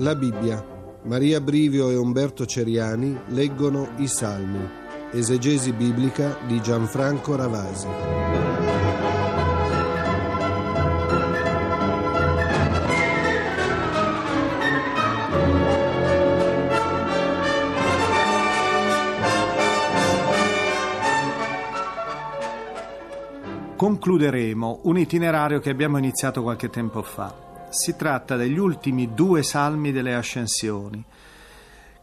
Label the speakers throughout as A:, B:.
A: La Bibbia. Maria Brivio e Umberto Ceriani leggono i Salmi. Esegesi biblica di Gianfranco Ravasi.
B: Concluderemo un itinerario che abbiamo iniziato qualche tempo fa si tratta degli ultimi due salmi delle ascensioni.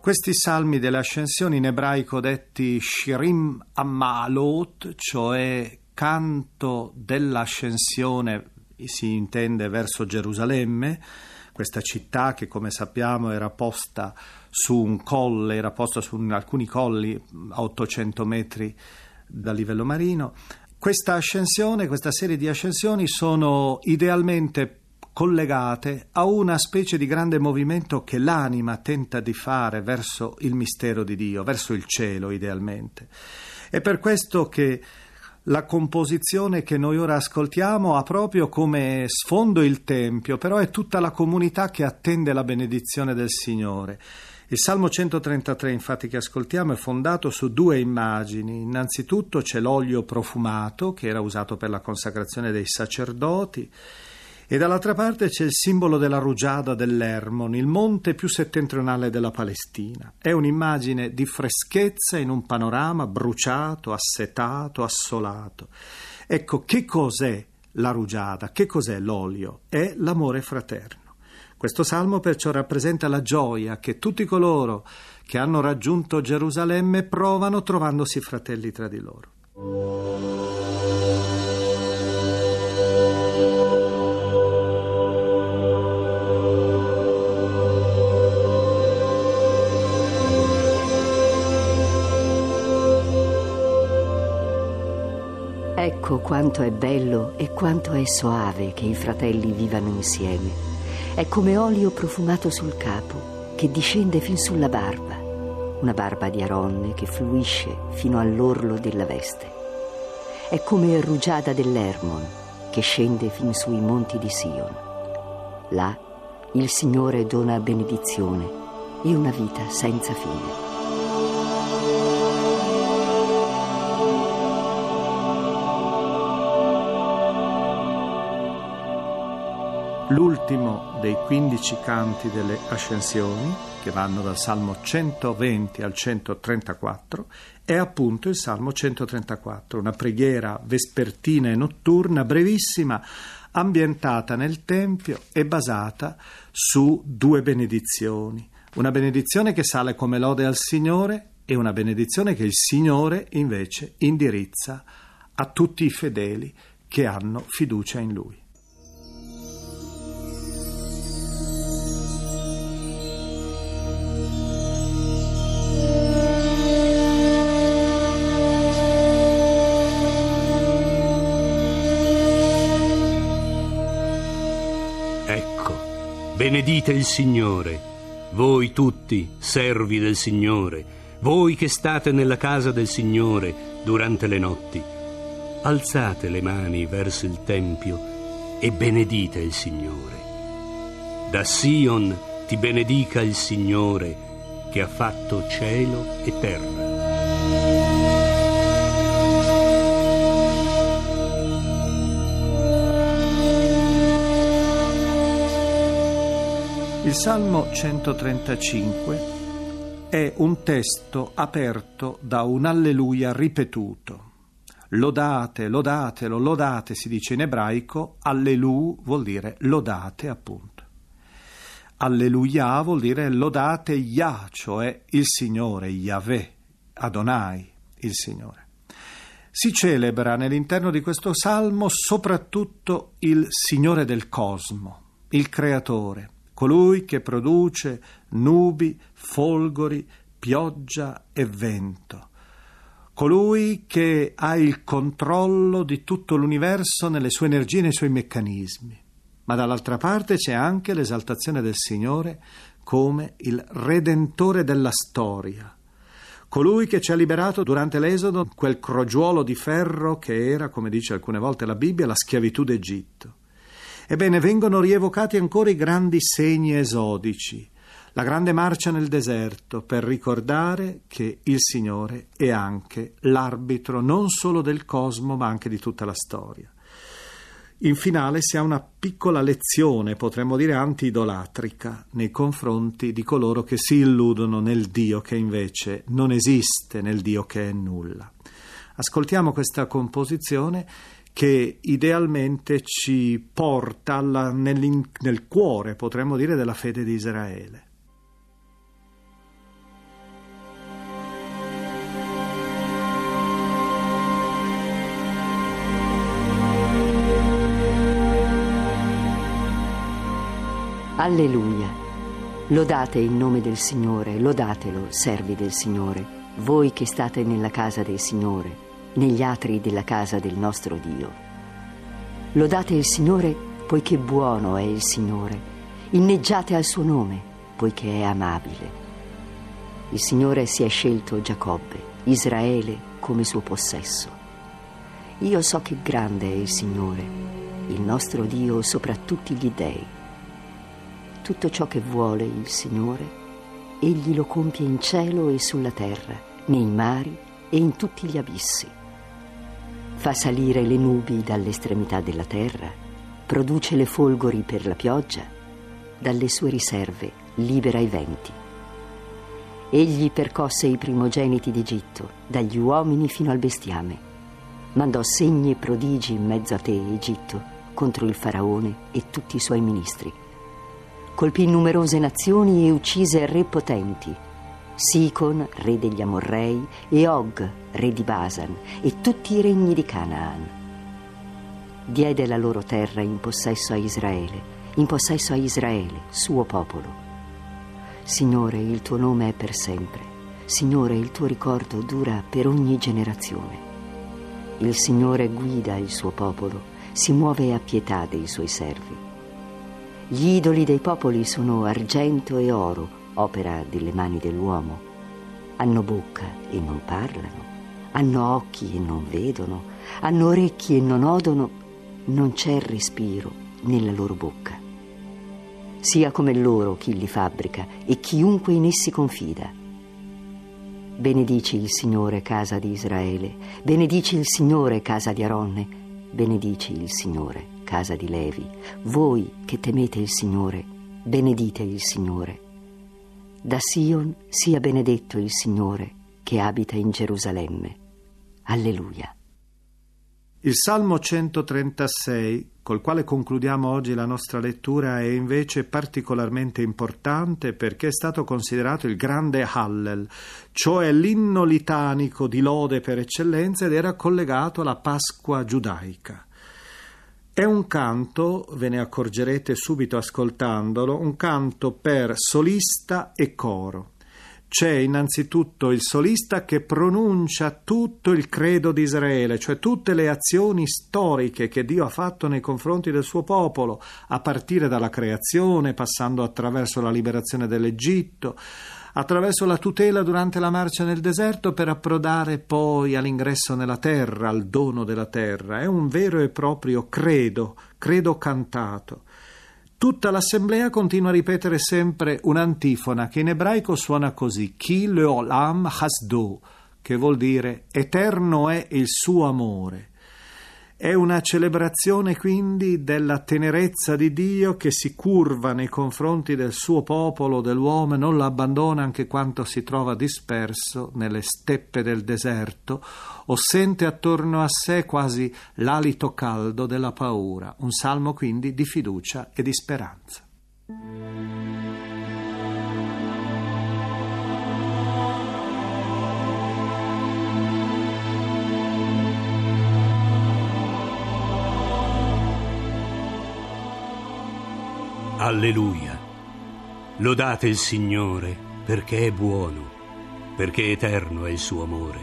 B: Questi salmi delle ascensioni in ebraico detti Shirim Ammalot, cioè canto dell'ascensione, si intende verso Gerusalemme, questa città che come sappiamo era posta su un colle, era posta su alcuni colli a 800 metri dal livello marino. Questa ascensione, questa serie di ascensioni sono idealmente collegate a una specie di grande movimento che l'anima tenta di fare verso il mistero di Dio, verso il cielo idealmente. È per questo che la composizione che noi ora ascoltiamo ha proprio come sfondo il Tempio, però è tutta la comunità che attende la benedizione del Signore. Il Salmo 133, infatti, che ascoltiamo è fondato su due immagini. Innanzitutto c'è l'olio profumato, che era usato per la consacrazione dei sacerdoti, e dall'altra parte c'è il simbolo della rugiada dell'Ermon, il monte più settentrionale della Palestina. È un'immagine di freschezza in un panorama bruciato, assetato, assolato. Ecco, che cos'è la rugiada? Che cos'è l'olio? È l'amore fraterno. Questo salmo perciò rappresenta la gioia che tutti coloro che hanno raggiunto Gerusalemme provano trovandosi fratelli tra di loro.
C: Ecco quanto è bello e quanto è soave che i fratelli vivano insieme. È come olio profumato sul capo che discende fin sulla barba, una barba di aronne che fluisce fino all'orlo della veste. È come rugiada dell'Ermon che scende fin sui monti di Sion. Là il Signore dona benedizione e una vita senza fine.
B: L'ultimo dei 15 canti delle ascensioni, che vanno dal Salmo 120 al 134, è appunto il Salmo 134, una preghiera vespertina e notturna brevissima, ambientata nel Tempio e basata su due benedizioni. Una benedizione che sale come lode al Signore e una benedizione che il Signore invece indirizza a tutti i fedeli che hanno fiducia in Lui.
D: Benedite il Signore, voi tutti, servi del Signore, voi che state nella casa del Signore durante le notti. Alzate le mani verso il Tempio e benedite il Signore. Da Sion ti benedica il Signore che ha fatto cielo e terra.
B: Il Salmo 135 è un testo aperto da un alleluia ripetuto. Lodate, lodatelo, lodate si dice in ebraico, allelu vuol dire lodate appunto. Alleluia vuol dire lodate Yah, cioè il Signore, Yahweh, Adonai, il Signore. Si celebra nell'interno di questo salmo soprattutto il Signore del cosmo, il Creatore, colui che produce nubi, folgori, pioggia e vento, colui che ha il controllo di tutto l'universo nelle sue energie e nei suoi meccanismi. Ma dall'altra parte c'è anche l'esaltazione del Signore come il redentore della storia, colui che ci ha liberato durante l'Esodo quel crogiuolo di ferro che era, come dice alcune volte la Bibbia, la schiavitù d'Egitto. Ebbene, vengono rievocati ancora i grandi segni esodici, la grande marcia nel deserto per ricordare che il Signore è anche l'arbitro non solo del cosmo ma anche di tutta la storia. In finale si ha una piccola lezione, potremmo dire anti-idolatrica, nei confronti di coloro che si illudono nel Dio che invece non esiste, nel Dio che è nulla. Ascoltiamo questa composizione che idealmente ci porta alla, nel cuore, potremmo dire, della fede di Israele.
C: Alleluia. Lodate il nome del Signore, lodatelo, servi del Signore, voi che state nella casa del Signore, negli atri della casa del nostro Dio. Lodate il Signore poiché buono è il Signore, inneggiate al suo nome poiché è amabile. Il Signore si è scelto Giacobbe, Israele come suo possesso. Io so che grande è il Signore, il nostro Dio sopra tutti gli dèi. Tutto ciò che vuole il Signore, egli lo compie in cielo e sulla terra, nei mari e in tutti gli abissi. Fa salire le nubi dall'estremità della terra, produce le folgori per la pioggia, dalle sue riserve libera i venti. Egli percosse i primogeniti d'Egitto, dagli uomini fino al bestiame. Mandò segni e prodigi in mezzo a te, Egitto, contro il faraone e tutti i suoi ministri colpì numerose nazioni e uccise re potenti, Sicon, re degli Amorrei, e Og, re di Basan, e tutti i regni di Canaan. Diede la loro terra in possesso a Israele, in possesso a Israele, suo popolo. Signore, il tuo nome è per sempre. Signore, il tuo ricordo dura per ogni generazione. Il Signore guida il suo popolo, si muove a pietà dei suoi servi. Gli idoli dei popoli sono argento e oro, opera delle mani dell'uomo. Hanno bocca e non parlano, hanno occhi e non vedono, hanno orecchi e non odono, non c'è respiro nella loro bocca. Sia come loro chi li fabbrica e chiunque in essi confida. Benedici il Signore, casa di Israele, benedici il Signore, casa di Aronne, benedici il Signore casa di Levi, voi che temete il Signore, benedite il Signore. Da Sion sia benedetto il Signore che abita in Gerusalemme. Alleluia.
B: Il Salmo 136, col quale concludiamo oggi la nostra lettura, è invece particolarmente importante perché è stato considerato il grande Hallel, cioè l'inno litanico di lode per eccellenza ed era collegato alla Pasqua giudaica. È un canto, ve ne accorgerete subito ascoltandolo, un canto per solista e coro. C'è innanzitutto il solista che pronuncia tutto il credo di Israele, cioè tutte le azioni storiche che Dio ha fatto nei confronti del suo popolo, a partire dalla creazione, passando attraverso la liberazione dell'Egitto, attraverso la tutela durante la marcia nel deserto per approdare poi all'ingresso nella terra, al dono della terra. È un vero e proprio credo, credo cantato. Tutta l'assemblea continua a ripetere sempre un'antifona che in ebraico suona così: Ki leolam hasdo, che vuol dire eterno è il suo amore. È una celebrazione quindi della tenerezza di Dio che si curva nei confronti del suo popolo, dell'uomo, e non lo abbandona anche quando si trova disperso nelle steppe del deserto o sente attorno a sé quasi l'alito caldo della paura. Un salmo quindi di fiducia e di speranza.
D: Alleluia. Lodate il Signore perché è buono, perché eterno è il suo amore.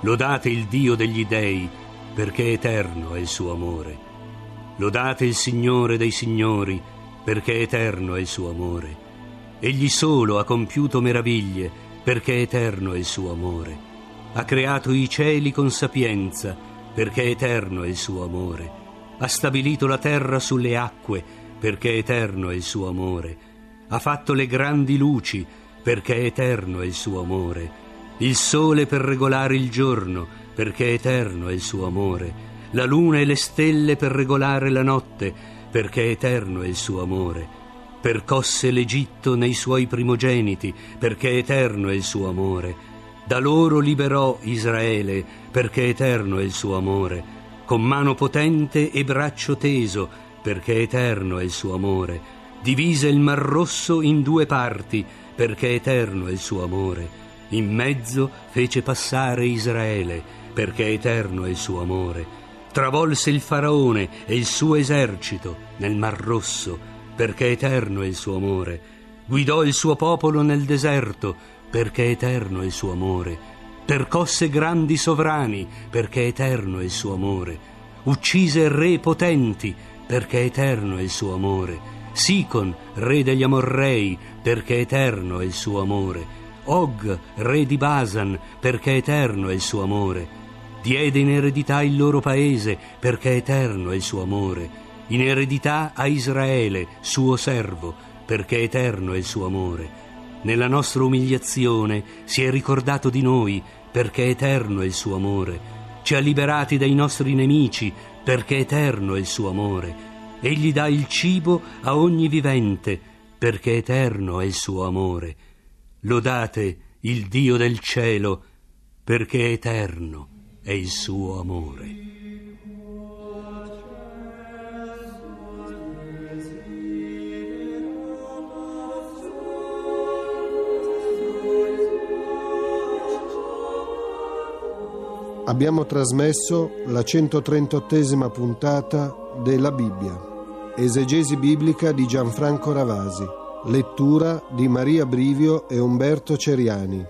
D: Lodate il Dio degli dei perché eterno è il suo amore. Lodate il Signore dei Signori perché eterno è il suo amore. Egli solo ha compiuto meraviglie perché eterno è il suo amore. Ha creato i cieli con sapienza perché eterno è il suo amore. Ha stabilito la terra sulle acque perché eterno è il suo amore. ha fatto le grandi luci, perché eterno è il suo amore, il sole per regolare il giorno, perché eterno è il suo amore, la luna e le stelle per regolare la notte, perché eterno è il suo amore. Percosse l'Egitto nei suoi primogeniti, perché eterno è il suo amore. Da loro liberò Israele, perché eterno è il suo amore. Con mano potente e braccio teso, perché eterno è il suo amore divise il Mar Rosso in due parti, perché eterno è il suo amore. In mezzo fece passare Israele, perché eterno è il suo amore. Travolse il faraone e il suo esercito nel Mar Rosso, perché eterno è il suo amore. Guidò il suo popolo nel deserto, perché eterno è il suo amore. Percosse grandi sovrani, perché eterno è il suo amore. Uccise re potenti, perché eterno è il suo amore Sicon, re degli Amorrei, perché eterno è il suo amore. Og, re di Basan, perché eterno è il suo amore. Diede in eredità il loro paese, perché eterno è il suo amore. In eredità a Israele, suo servo, perché eterno è il suo amore. Nella nostra umiliazione si è ricordato di noi, perché eterno è il suo amore. Ci ha liberati dai nostri nemici, perché eterno è il suo amore Egli dà il cibo a ogni vivente, perché eterno è il suo amore. Lodate il Dio del cielo, perché eterno è il suo amore.
A: Abbiamo trasmesso la 138esima puntata della Bibbia. Esegesi biblica di Gianfranco Ravasi. Lettura di Maria Brivio e Umberto Ceriani.